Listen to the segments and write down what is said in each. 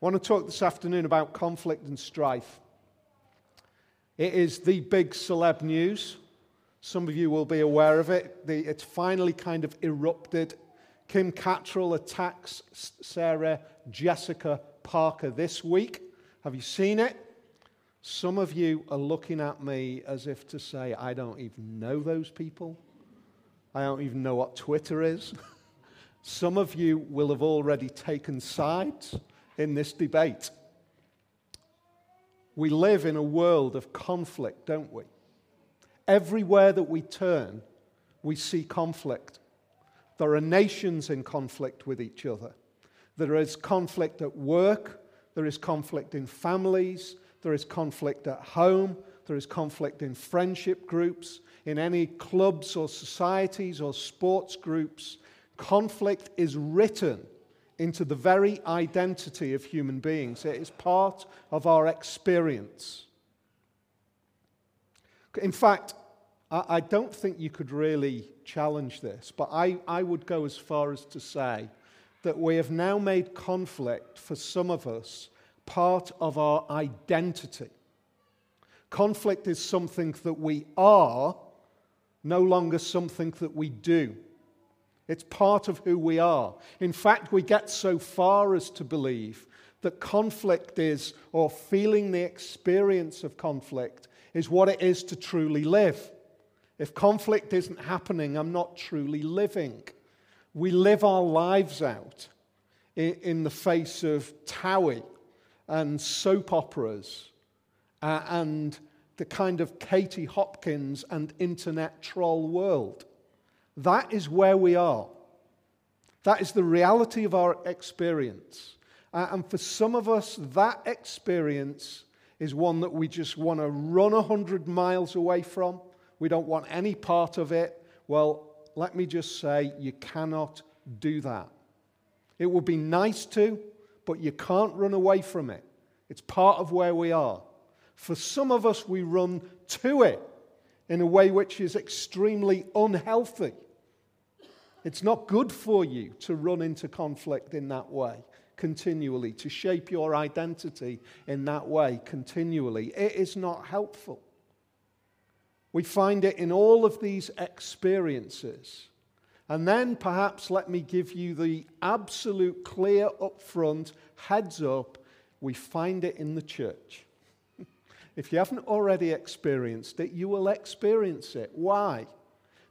want to talk this afternoon about conflict and strife. It is the big celeb news. Some of you will be aware of it. The, it's finally kind of erupted. Kim Cattrall attacks Sarah Jessica Parker this week. Have you seen it? Some of you are looking at me as if to say, I don't even know those people. I don't even know what Twitter is. Some of you will have already taken sides in this debate. We live in a world of conflict, don't we? Everywhere that we turn, we see conflict. There are nations in conflict with each other. There is conflict at work. There is conflict in families. There is conflict at home. There is conflict in friendship groups, in any clubs or societies or sports groups. Conflict is written into the very identity of human beings. It is part of our experience. In fact, I don't think you could really challenge this, but I, I would go as far as to say that we have now made conflict for some of us part of our identity. Conflict is something that we are, no longer something that we do. It's part of who we are. In fact, we get so far as to believe that conflict is, or feeling the experience of conflict, is what it is to truly live. If conflict isn't happening, I'm not truly living. We live our lives out in the face of TOWIE and soap operas uh, and the kind of Katie Hopkins and internet troll world. That is where we are. That is the reality of our experience. Uh, and for some of us, that experience is one that we just want to run 100 miles away from. We don't want any part of it. Well, let me just say, you cannot do that. It would be nice to, but you can't run away from it. It's part of where we are. For some of us, we run to it in a way which is extremely unhealthy. It's not good for you to run into conflict in that way continually, to shape your identity in that way continually. It is not helpful. We find it in all of these experiences. And then perhaps let me give you the absolute clear upfront heads up we find it in the church. if you haven't already experienced it, you will experience it. Why?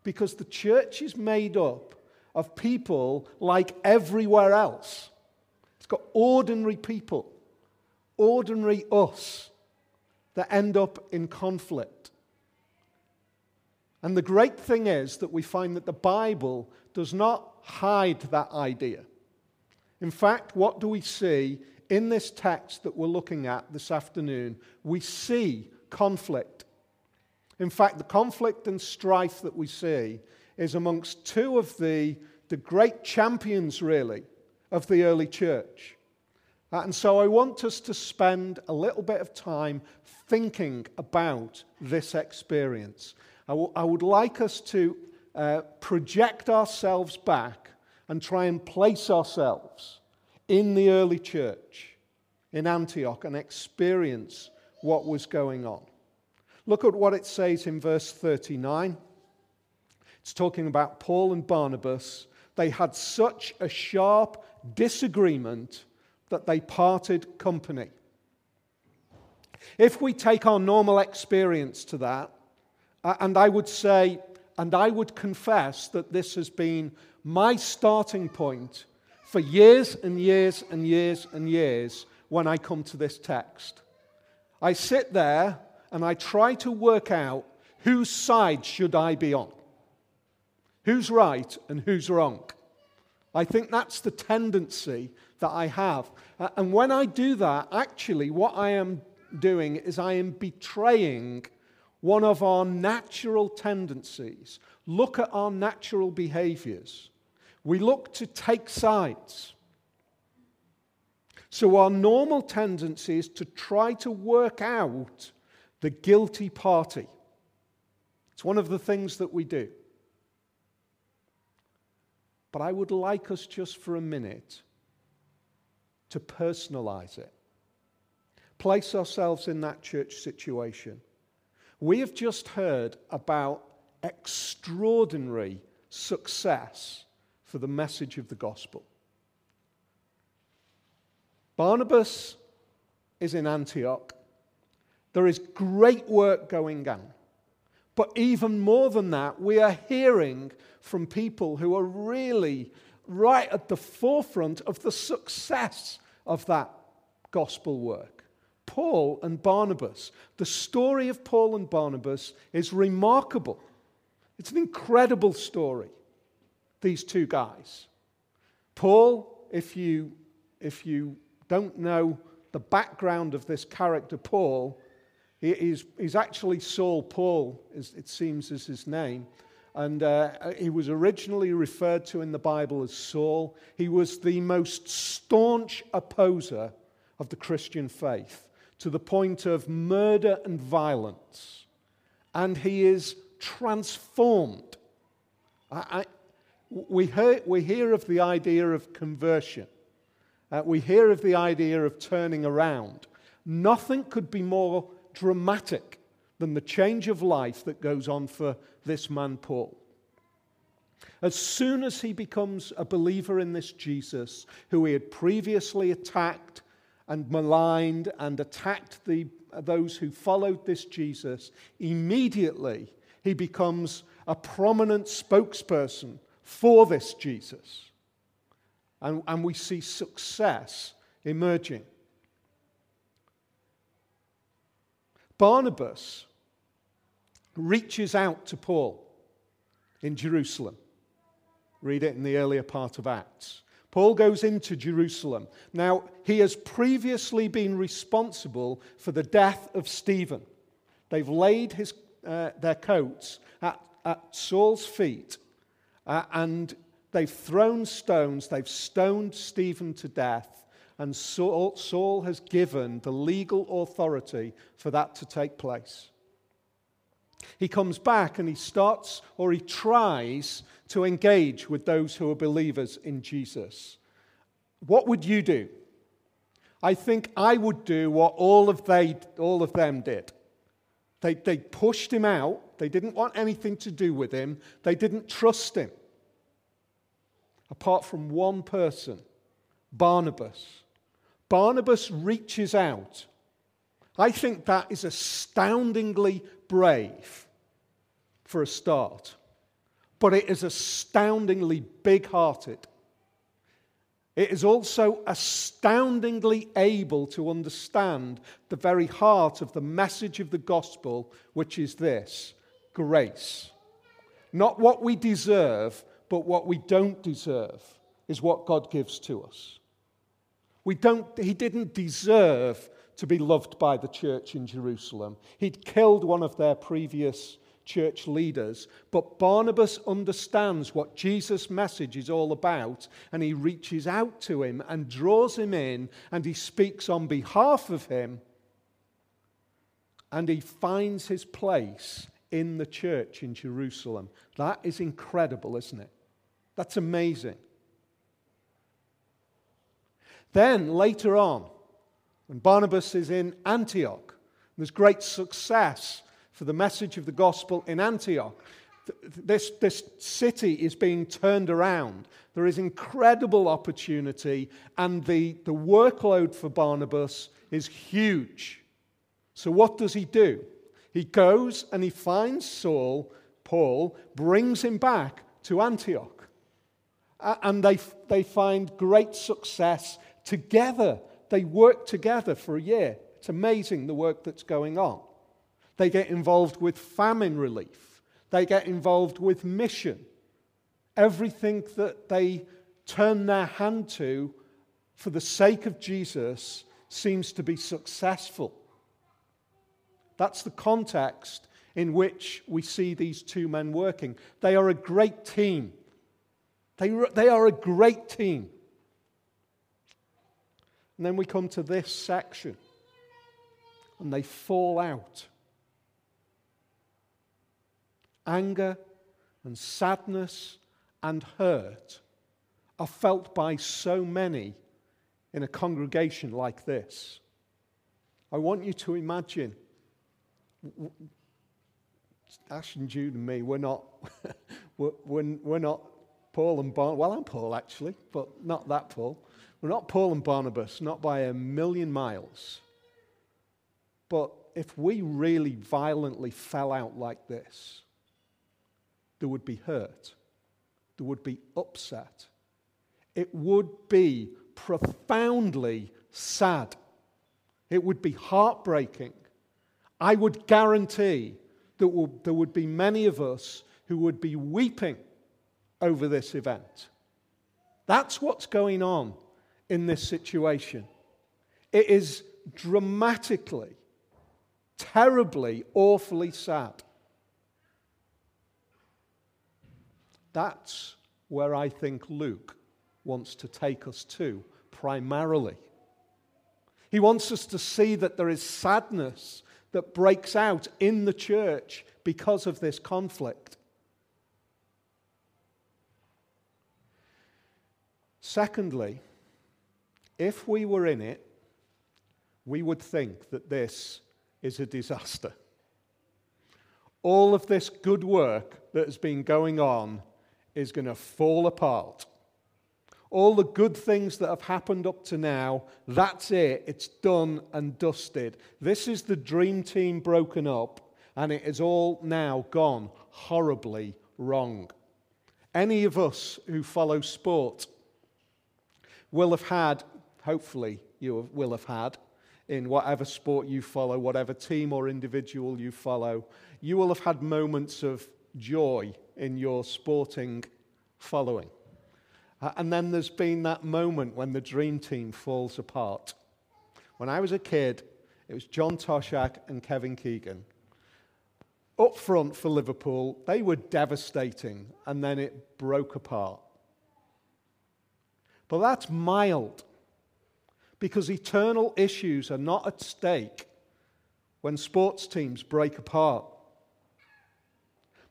Because the church is made up of people like everywhere else. It's got ordinary people, ordinary us, that end up in conflict. And the great thing is that we find that the Bible does not hide that idea. In fact, what do we see in this text that we're looking at this afternoon? We see conflict. In fact, the conflict and strife that we see is amongst two of the, the great champions, really, of the early church. And so I want us to spend a little bit of time thinking about this experience. I, w- I would like us to uh, project ourselves back and try and place ourselves in the early church in Antioch and experience what was going on. Look at what it says in verse 39. It's talking about Paul and Barnabas. They had such a sharp disagreement that they parted company. If we take our normal experience to that, and I would say, and I would confess that this has been my starting point for years and years and years and years when I come to this text. I sit there and I try to work out whose side should I be on? Who's right and who's wrong? I think that's the tendency that I have. And when I do that, actually, what I am doing is I am betraying one of our natural tendencies. Look at our natural behaviors. We look to take sides. So, our normal tendency is to try to work out the guilty party. It's one of the things that we do. But I would like us just for a minute to personalize it. Place ourselves in that church situation. We have just heard about extraordinary success for the message of the gospel. Barnabas is in Antioch. There is great work going on. But even more than that, we are hearing from people who are really right at the forefront of the success of that gospel work. Paul and Barnabas. The story of Paul and Barnabas is remarkable. It's an incredible story, these two guys. Paul, if you, if you don't know the background of this character, Paul, he, he's, he's actually Saul. Paul, as it seems, is his name. And uh, he was originally referred to in the Bible as Saul. He was the most staunch opposer of the Christian faith to the point of murder and violence. And he is transformed. I, I, we, hear, we hear of the idea of conversion, uh, we hear of the idea of turning around. Nothing could be more dramatic than the change of life that goes on for this man, Paul. As soon as he becomes a believer in this Jesus, who he had previously attacked and maligned and attacked the, those who followed this Jesus, immediately he becomes a prominent spokesperson for this Jesus. And, and we see success emerging. Barnabas reaches out to Paul in Jerusalem. Read it in the earlier part of Acts. Paul goes into Jerusalem. Now, he has previously been responsible for the death of Stephen. They've laid his, uh, their coats at, at Saul's feet uh, and they've thrown stones, they've stoned Stephen to death, and Saul, Saul has given the legal authority for that to take place. He comes back and he starts or he tries to engage with those who are believers in Jesus. What would you do? I think I would do what all of, they, all of them did. They, they pushed him out. They didn't want anything to do with him. They didn't trust him. Apart from one person, Barnabas. Barnabas reaches out. I think that is astoundingly brave for a start, but it is astoundingly big hearted. It is also astoundingly able to understand the very heart of the message of the gospel, which is this grace. Not what we deserve, but what we don't deserve is what God gives to us. We don't, he didn't deserve to be loved by the church in Jerusalem. He'd killed one of their previous church leaders, but Barnabas understands what Jesus' message is all about, and he reaches out to him and draws him in, and he speaks on behalf of him, and he finds his place in the church in Jerusalem. That is incredible, isn't it? That's amazing. Then later on, when Barnabas is in Antioch. There's great success for the message of the gospel in Antioch. This, this city is being turned around. There is incredible opportunity, and the, the workload for Barnabas is huge. So, what does he do? He goes and he finds Saul, Paul, brings him back to Antioch. And they, they find great success together they work together for a year. It's amazing the work that's going on. They get involved with famine relief, they get involved with mission. Everything that they turn their hand to for the sake of Jesus seems to be successful. That's the context in which we see these two men working. They are a great team. They, they are a great team. And then we come to this section, and they fall out. Anger and sadness and hurt are felt by so many in a congregation like this. I want you to imagine Ash and Jude and me, we're not, we're, we're, we're not Paul and Barnabas. Well, I'm Paul actually, but not that Paul. We're not Paul and Barnabas, not by a million miles. But if we really violently fell out like this, there would be hurt, there would be upset, it would be profoundly sad, it would be heartbreaking. I would guarantee that there would be many of us who would be weeping over this event. That's what's going on in this situation. It is dramatically, terribly, awfully sad. That's where I think Luke wants to take us to primarily. He wants us to see that there is sadness that breaks out in the church because of this conflict. Secondly, if we were in it, we would think that this is a disaster. All of this good work that has been going on is going to fall apart. All the good things that have happened up to now, that's it. It's done and dusted. This is the dream team broken up, and it is all now gone horribly wrong. Any of us who follow sport will have had, hopefully, you will have had, in whatever sport you follow, whatever team or individual you follow, you will have had moments of joy in your sporting following. And then there's been that moment when the dream team falls apart. When I was a kid, it was John Toshack and Kevin Keegan. Up front for Liverpool, they were devastating, and then it broke apart. But that's mild, because eternal issues are not at stake when sports teams break apart.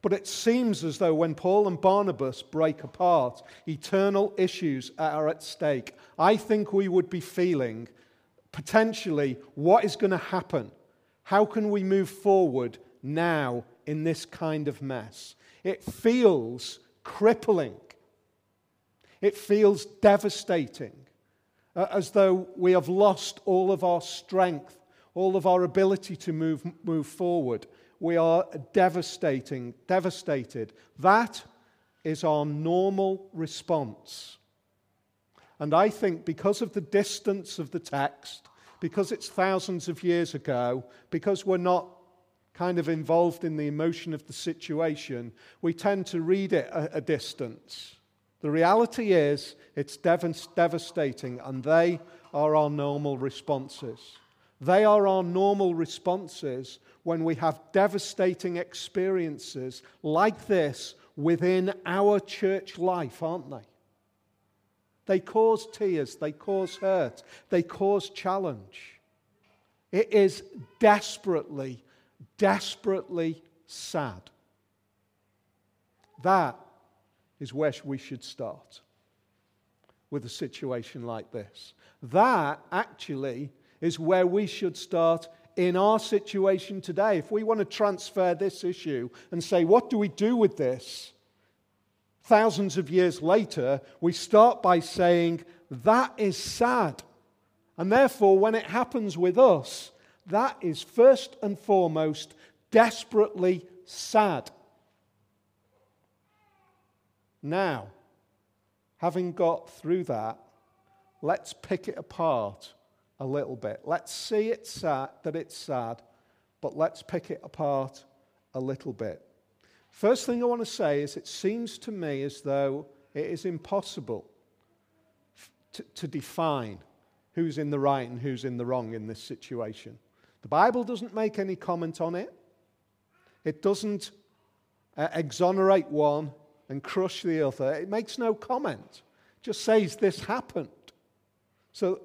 But it seems as though when Paul and Barnabas break apart, eternal issues are at stake. I think we would be feeling potentially what is going to happen? How can we move forward now in this kind of mess? It feels crippling. It feels devastating, uh, as though we have lost all of our strength, all of our ability to move, move forward we are devastating, devastated. That is our normal response. And I think because of the distance of the text, because it's thousands of years ago, because we're not kind of involved in the emotion of the situation, we tend to read it a, a distance. The reality is, it's dev- devastating, and they are our normal responses. They are our normal responses when we have devastating experiences like this within our church life, aren't they? They cause tears, they cause hurt, they cause challenge. It is desperately, desperately sad. That is where we should start with a situation like this. That actually is where we should start in our situation today. If we want to transfer this issue and say, what do we do with this? Thousands of years later, we start by saying, that is sad. And therefore, when it happens with us, that is first and foremost desperately sad. Now, having got through that, let's pick it apart a little bit. Let's see it sad, that it's sad, but let's pick it apart a little bit. First thing I want to say is it seems to me as though it is impossible to, to define who's in the right and who's in the wrong in this situation. The Bible doesn't make any comment on it, it doesn't uh, exonerate one and crush the other. It makes no comment, just says this happened. So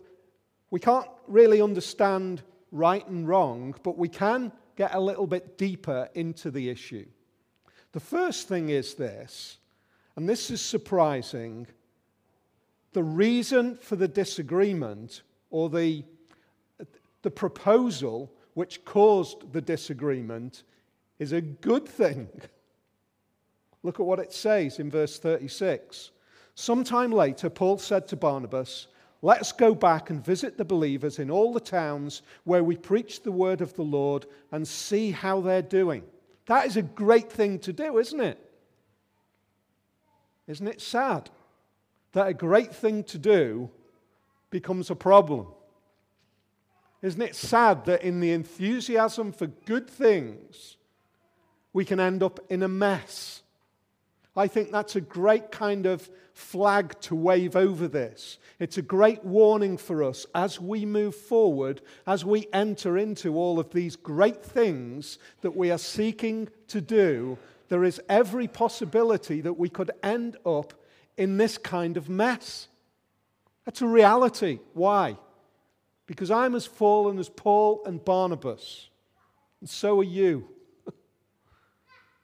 we can't really understand right and wrong, but we can get a little bit deeper into the issue. The first thing is this, and this is surprising the reason for the disagreement or the, the proposal which caused the disagreement is a good thing. Look at what it says in verse 36. Sometime later, Paul said to Barnabas, Let's go back and visit the believers in all the towns where we preach the word of the Lord and see how they're doing. That is a great thing to do, isn't it? Isn't it sad that a great thing to do becomes a problem? Isn't it sad that in the enthusiasm for good things, we can end up in a mess? I think that's a great kind of flag to wave over this. It's a great warning for us as we move forward, as we enter into all of these great things that we are seeking to do. There is every possibility that we could end up in this kind of mess. That's a reality. Why? Because I'm as fallen as Paul and Barnabas, and so are you.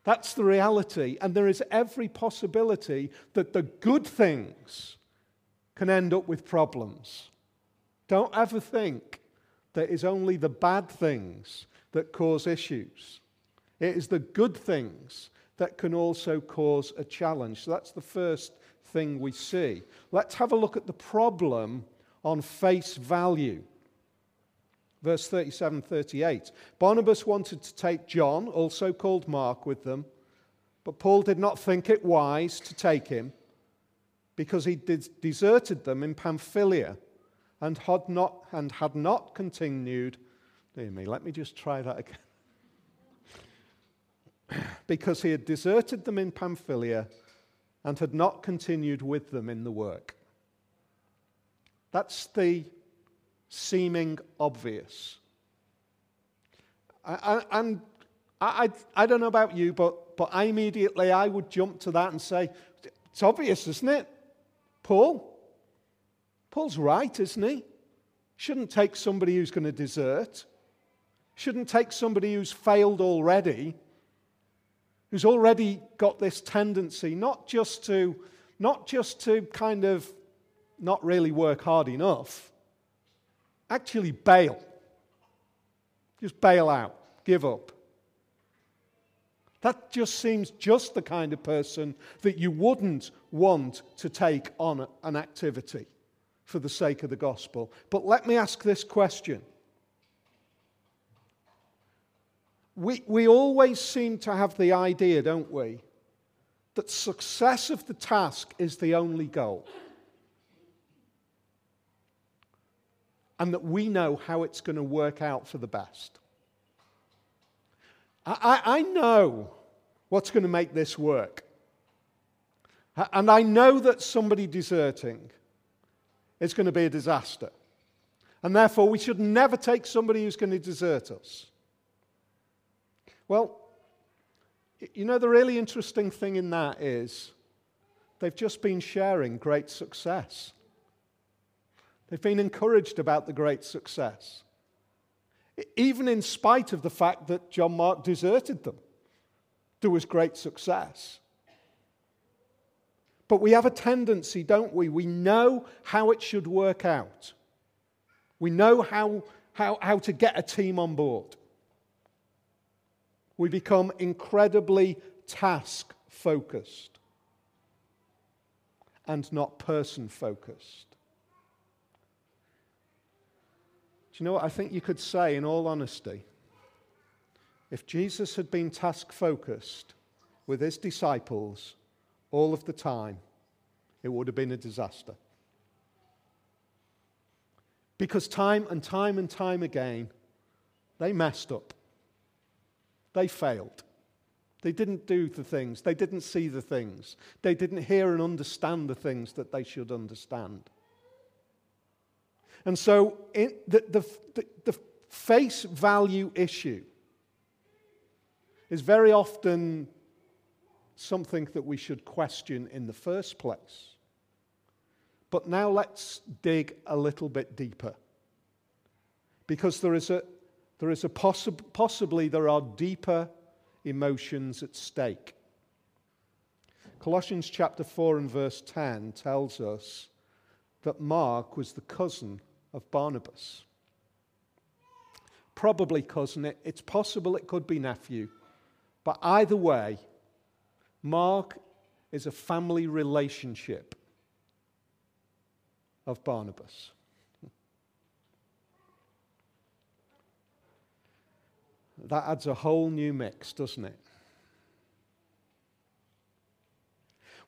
That's the reality. And there is every possibility that the good things can end up with problems. Don't ever think that it's only the bad things that cause issues. It is the good things that can also cause a challenge. So that's the first thing we see. Let's have a look at the problem on face value. Verse 37 38. Barnabas wanted to take John, also called Mark, with them, but Paul did not think it wise to take him because he deserted them in Pamphylia and had not, and had not continued. Dear me, let me just try that again. because he had deserted them in Pamphylia and had not continued with them in the work. That's the seeming obvious. and I, I, I don't know about you, but, but I immediately I would jump to that and say, it's obvious, isn't it? Paul? Paul's right, isn't he? Shouldn't take somebody who's going to desert. Shouldn't take somebody who's failed already, who's already got this tendency not just to, not just to kind of not really work hard enough, actually bail. Just bail out, give up. That just seems just the kind of person that you wouldn't want to take on an activity for the sake of the gospel. But let me ask this question. We, we always seem to have the idea, don't we, that success of the task is the only goal. And that we know how it's going to work out for the best. I, I, know what's going to make this work. And I know that somebody deserting is going to be a disaster. And therefore, we should never take somebody who's going to desert us. Well, you know, the really interesting thing in that is they've just been sharing great success. They've been encouraged about the great success, even in spite of the fact that John Mark deserted them. There was great success. But we have a tendency, don't we? We know how it should work out. We know how, how, how to get a team on board. We become incredibly task focused and not person focused. You know what I think you could say, in all honesty? If Jesus had been task focused with his disciples all of the time, it would have been a disaster. Because time and time and time again, they messed up. They failed. They didn't do the things. They didn't see the things. They didn't hear and understand the things that they should understand. And so the, the, the, the face value issue is very often something that we should question in the first place. But now let's dig a little bit deeper. Because there is a, there is a possi- possibly there are deeper emotions at stake. Colossians chapter 4 and verse 10 tells us that Mark was the cousin of Barnabas. Probably cousin, it's possible it could be nephew. But either way, Mark is a family relationship of Barnabas. That adds a whole new mix, doesn't it?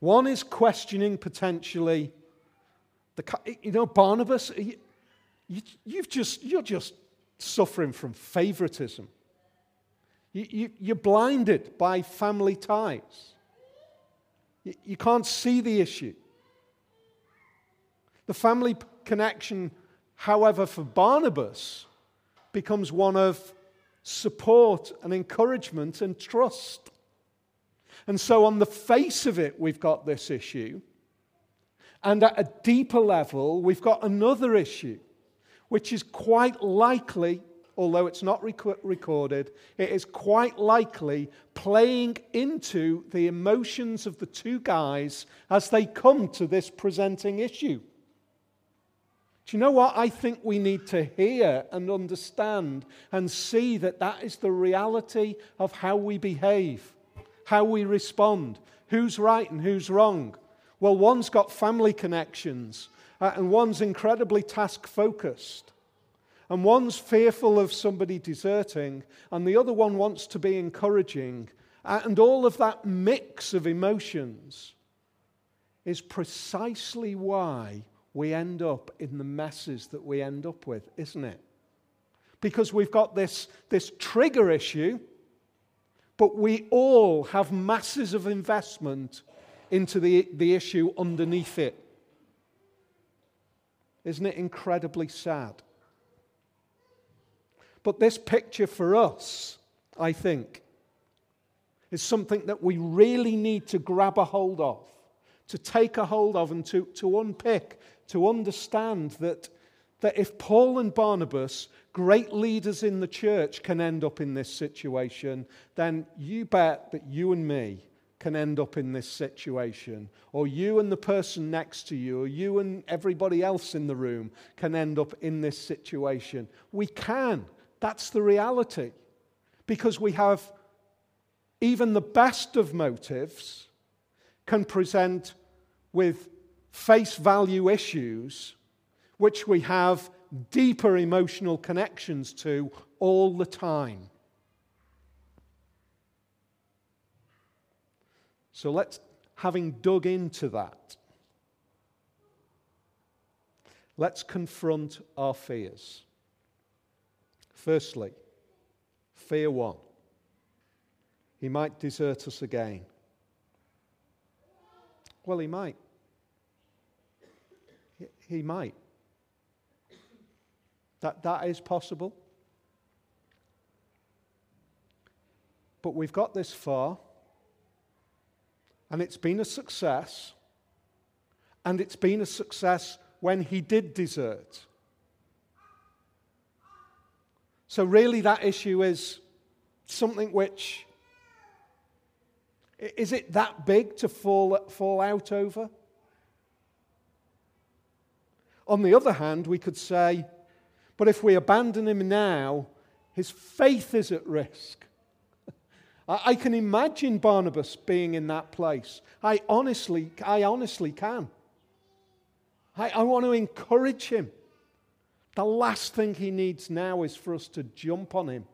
One is questioning potentially the, you know, Barnabas, you, you, just, you're just suffering from favoritism. You, you, you're blinded by family ties. You, you can't see the issue. The family connection, however, for Barnabas becomes one of support and encouragement and trust. And so, on the face of it, we've got this issue. And at a deeper level, we've got another issue, which is quite likely, although it's not rec- recorded, it is quite likely playing into the emotions of the two guys as they come to this presenting issue. Do you know what? I think we need to hear and understand and see that that is the reality of how we behave, how we respond, who's right and who's wrong. Well, one's got family connections, uh, and one's incredibly task focused. And one's fearful of somebody deserting, and the other one wants to be encouraging. Uh, and all of that mix of emotions is precisely why we end up in the messes that we end up with, isn't it? Because we've got this, this trigger issue, but we all have masses of investment into the, the issue underneath it. Isn't it incredibly sad? But this picture for us, I think, is something that we really need to grab a hold of, to take a hold of, and to, to unpick to understand that, that if Paul and Barnabas, great leaders in the church, can end up in this situation, then you bet that you and me can end up in this situation, or you and the person next to you, or you and everybody else in the room can end up in this situation. We can. That's the reality. Because we have even the best of motives can present with face value issues which we have deeper emotional connections to all the time. So let's, having dug into that, let's confront our fears. Firstly, fear one. He might desert us again. Well, he might. He might. That, that is possible. But we've got this far, and it's been a success. And it's been a success when he did desert. So, really, that issue is something which is it that big to fall, fall out over? On the other hand, we could say, but if we abandon him now, his faith is at risk. I can imagine Barnabas being in that place. I honestly, I honestly can. I, I want to encourage him. The last thing he needs now is for us to jump on him.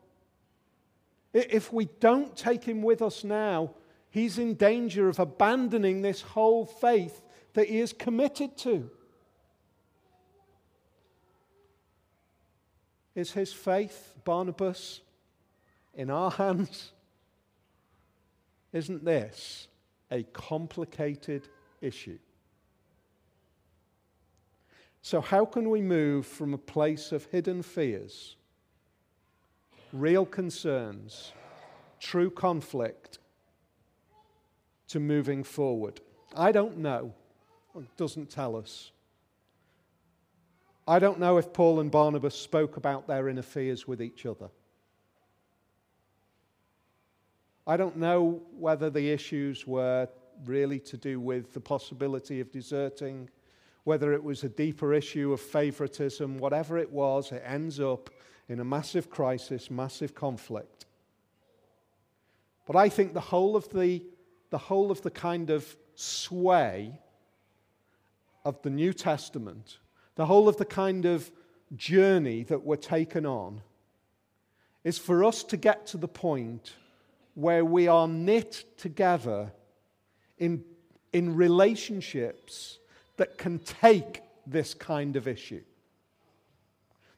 If we don't take him with us now, he's in danger of abandoning this whole faith that he is committed to. Is his faith, Barnabas, in our hands? Isn't this a complicated issue? So, how can we move from a place of hidden fears, real concerns, true conflict, to moving forward? I don't know. It doesn't tell us. I don't know if Paul and Barnabas spoke about their inner fears with each other. I don't know whether the issues were really to do with the possibility of deserting, whether it was a deeper issue of favoritism, whatever it was, it ends up in a massive crisis, massive conflict. But I think the whole of the, the whole of the kind of sway of the New Testament, the whole of the kind of journey that we're taken on, is for us to get to the point where we are knit together in, in relationships that can take this kind of issue,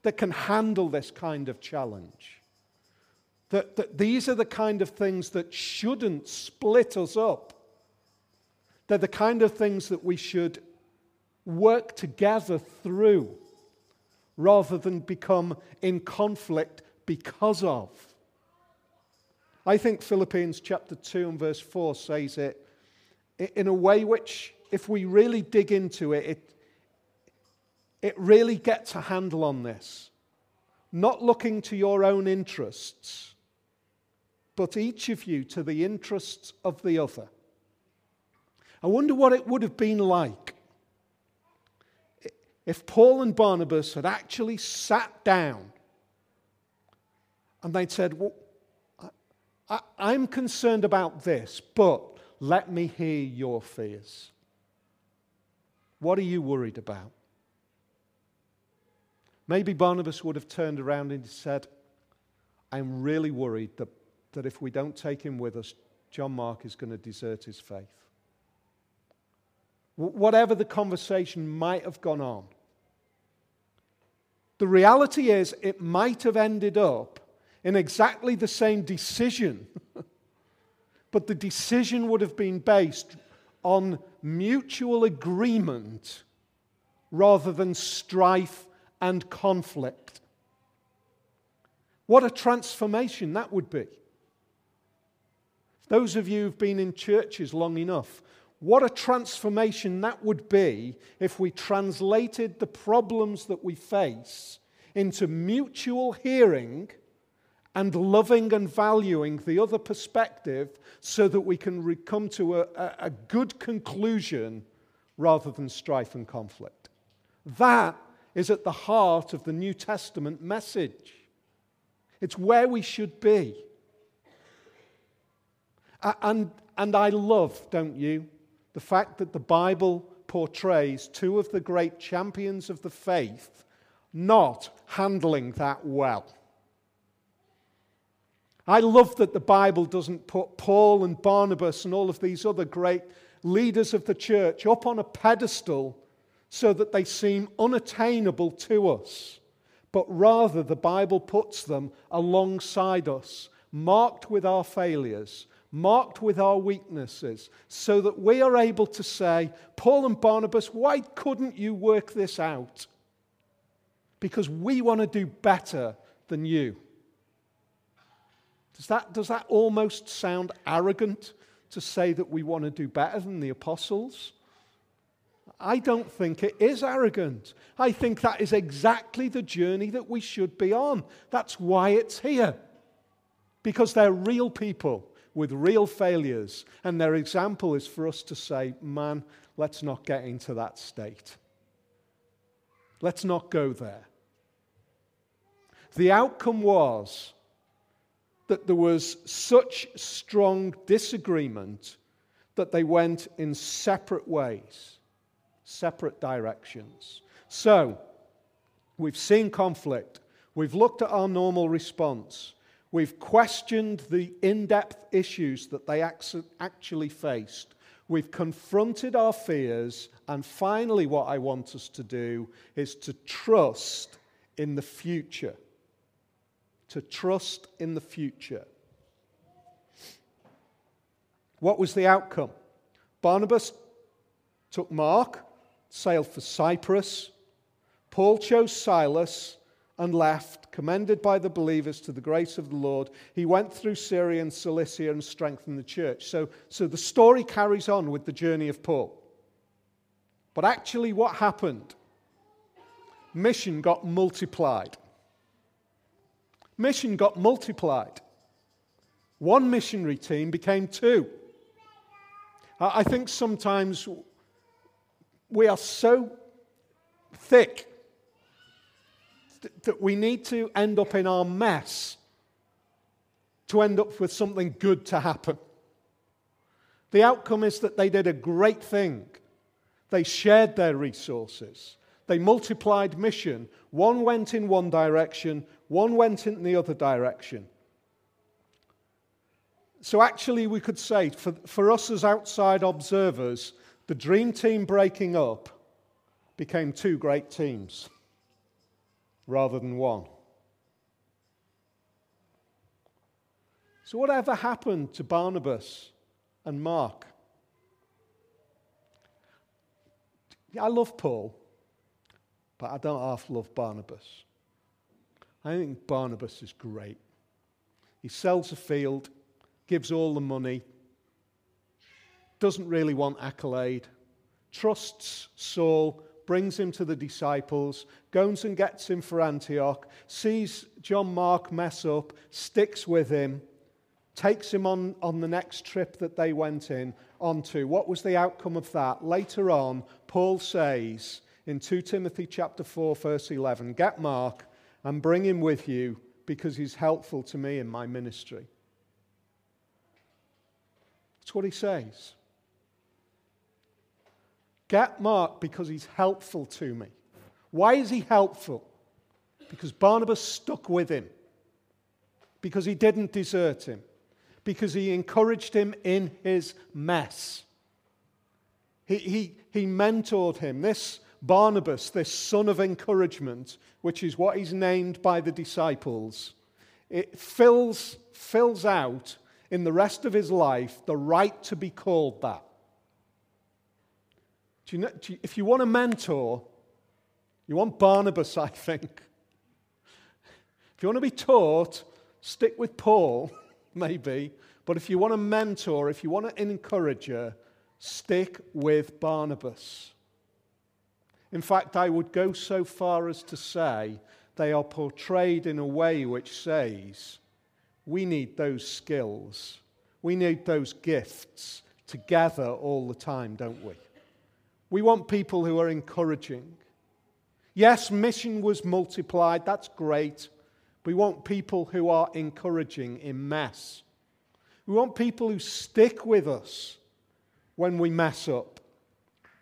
that can handle this kind of challenge. That, that these are the kind of things that shouldn't split us up. They're the kind of things that we should work together through rather than become in conflict because of. I think Philippians chapter 2 and verse 4 says it in a way which, if we really dig into it, it, it really gets a handle on this. Not looking to your own interests, but each of you to the interests of the other. I wonder what it would have been like if Paul and Barnabas had actually sat down and they'd said, Well, I, I'm concerned about this, but let me hear your fears. What are you worried about? Maybe Barnabas would have turned around and said, I'm really worried that, that if we don't take him with us, John Mark is going to desert his faith. Whatever the conversation might have gone on, the reality is it might have ended up in exactly the same decision But the decision would have been based on mutual agreement rather than strife and conflict. What a transformation that would be. Those of you who've been in churches long enough, what a transformation that would be if we translated the problems that we face into mutual hearing and loving and valuing the other perspective so that we can come to a, a, good conclusion rather than strife and conflict. That is at the heart of the New Testament message. It's where we should be. And, and I love, don't you, the fact that the Bible portrays two of the great champions of the faith not handling that well. I love that the Bible doesn't put Paul and Barnabas and all of these other great leaders of the church up on a pedestal so that they seem unattainable to us, but rather the Bible puts them alongside us, marked with our failures, marked with our weaknesses, so that we are able to say, Paul and Barnabas, why couldn't you work this out? Because we want to do better than you. Does that, does that almost sound arrogant to say that we want to do better than the apostles? I don't think it is arrogant. I think that is exactly the journey that we should be on. That's why it's here. Because they're real people with real failures. And their example is for us to say, man, let's not get into that state. Let's not go there. The outcome was that there was such strong disagreement that they went in separate ways, separate directions. So, we've seen conflict, we've looked at our normal response, we've questioned the in depth issues that they actually faced. We've confronted our fears, and finally, what I want us to do is to trust in the future to trust in the future. What was the outcome? Barnabas took Mark, sailed for Cyprus. Paul chose Silas and left, commended by the believers to the grace of the Lord. He went through Syria and Cilicia and strengthened the church. So, so the story carries on with the journey of Paul. But actually, what happened? Mission got multiplied mission got multiplied. One missionary team became two. I think sometimes we are so thick. That we need to end up in our mess to end up with something good to happen. The outcome is that they did a great thing. They shared their resources. They multiplied mission. One went in one direction, one went in the other direction. So, actually, we could say for, for us as outside observers, the dream team breaking up became two great teams rather than one. So, whatever happened to Barnabas and Mark? I love Paul, but I don't half love Barnabas. I think Barnabas is great. He sells a field, gives all the money, doesn't really want accolade, trusts Saul, brings him to the disciples, goes and gets him for Antioch, sees John Mark mess up, sticks with him, takes him on, on the next trip that they went in onto. What was the outcome of that? Later on, Paul says in 2 Timothy chapter 4, verse 11, Get Mark and bring him with you because he's helpful to me in my ministry. That's what he says. Get Mark because he's helpful to me. Why is he helpful? Because Barnabas stuck with him, because he didn't desert him, because he encouraged him in his mess. He, he, he mentored him. This Barnabas, this son of encouragement, which is what he's named by the disciples, it fills, fills out in the rest of his life the right to be called that. Do you know, do you, if you want a mentor, you want Barnabas, I think. If you want to be taught, stick with Paul, maybe. But if you want a mentor, if you want an encourager, stick with Barnabas. In fact, I would go so far as to say they are portrayed in a way which says we need those skills, we need those gifts together all the time, don't we? We want people who are encouraging. Yes, mission was multiplied, that's great. We want people who are encouraging in mass. We want people who stick with us when we mess up,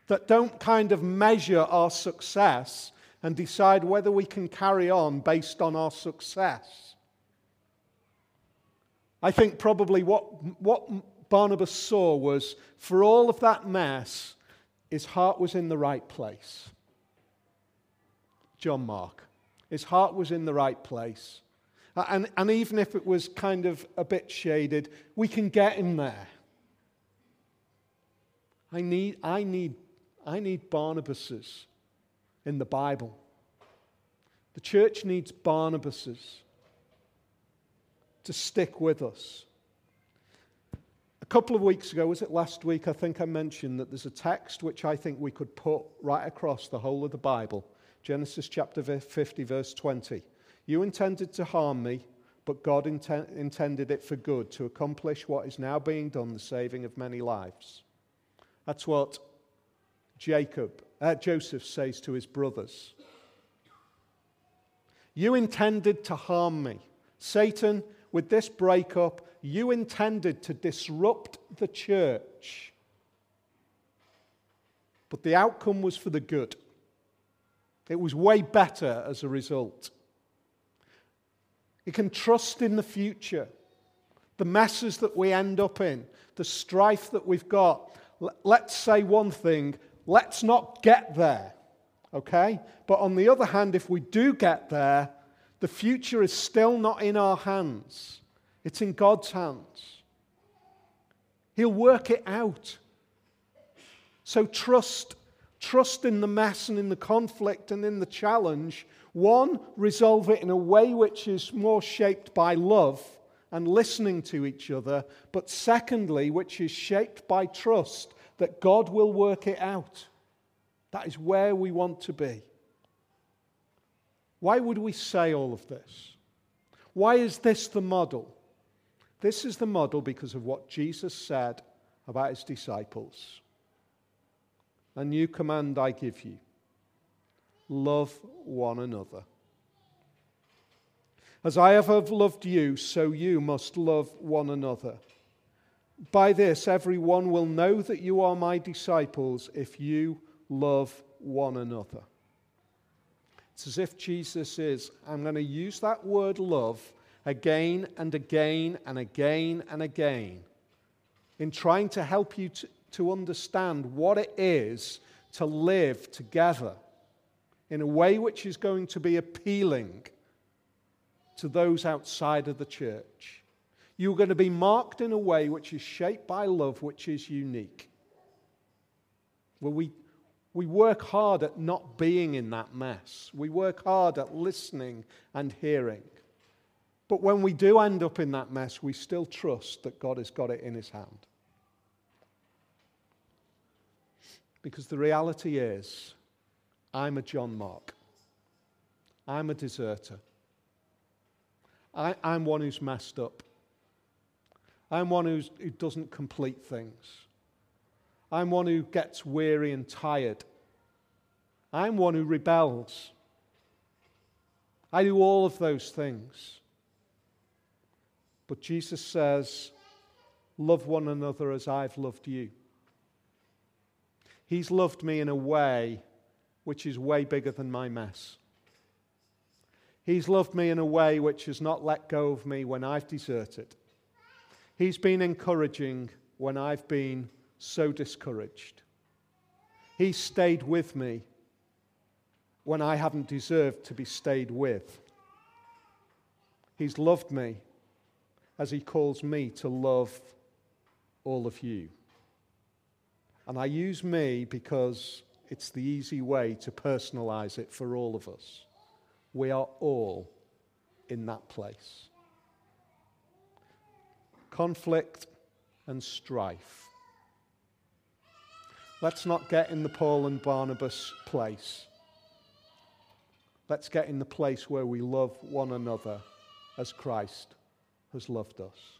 that don't kind of measure our success and decide whether we can carry on based on our success. I think probably what, what Barnabas saw was for all of that mess, his heart was in the right place. John Mark. His heart was in the right place. And, and even if it was kind of a bit shaded, we can get him there. I need, I need, I need Barnabases in the Bible. The church needs Barnabases to stick with us. A couple of weeks ago, was it last week? I think I mentioned that there's a text which I think we could put right across the whole of the Bible Genesis chapter 50, verse 20. You intended to harm me, but God inten- intended it for good to accomplish what is now being done, the saving of many lives. That's what Jacob, uh, Joseph says to his brothers. You intended to harm me. Satan, with this breakup, you intended to disrupt the church. But the outcome was for the good. It was way better as a result. You can trust in the future. The messes that we end up in, the strife that we've got. Let's say one thing let's not get there, okay? But on the other hand, if we do get there, the future is still not in our hands. It's in God's hands. He'll work it out. So trust. Trust in the mess and in the conflict and in the challenge. One, resolve it in a way which is more shaped by love and listening to each other. But secondly, which is shaped by trust that God will work it out. That is where we want to be. Why would we say all of this? Why is this the model? This is the model because of what Jesus said about his disciples. A new command I give you love one another. As I have loved you, so you must love one another. By this, everyone will know that you are my disciples if you love one another. It's as if Jesus is, I'm going to use that word love again and again and again and again in trying to help you to, to understand what it is to live together in a way which is going to be appealing to those outside of the church. You're going to be marked in a way which is shaped by love, which is unique. Well, we, we work hard at not being in that mess. We work hard at listening and hearing. But when we do end up in that mess, we still trust that God has got it in his hand. Because the reality is, I'm a John Mark. I'm a deserter. I, am one who's messed up. I'm one who's, who doesn't complete things. I'm one who gets weary and tired. I'm one who rebels. I do all of those things. But Jesus says, Love one another as I've loved you. He's loved me in a way which is way bigger than my mess. He's loved me in a way which has not let go of me when I've deserted. He's been encouraging when I've been so discouraged. He's stayed with me when I haven't deserved to be stayed with. He's loved me as He calls me to love all of you. And I use me because it's the easy way to personalize it for all of us. We are all in that place. Conflict and strife. Let's not get in the Paul and Barnabas place. Let's get in the place where we love one another as Christ has loved us.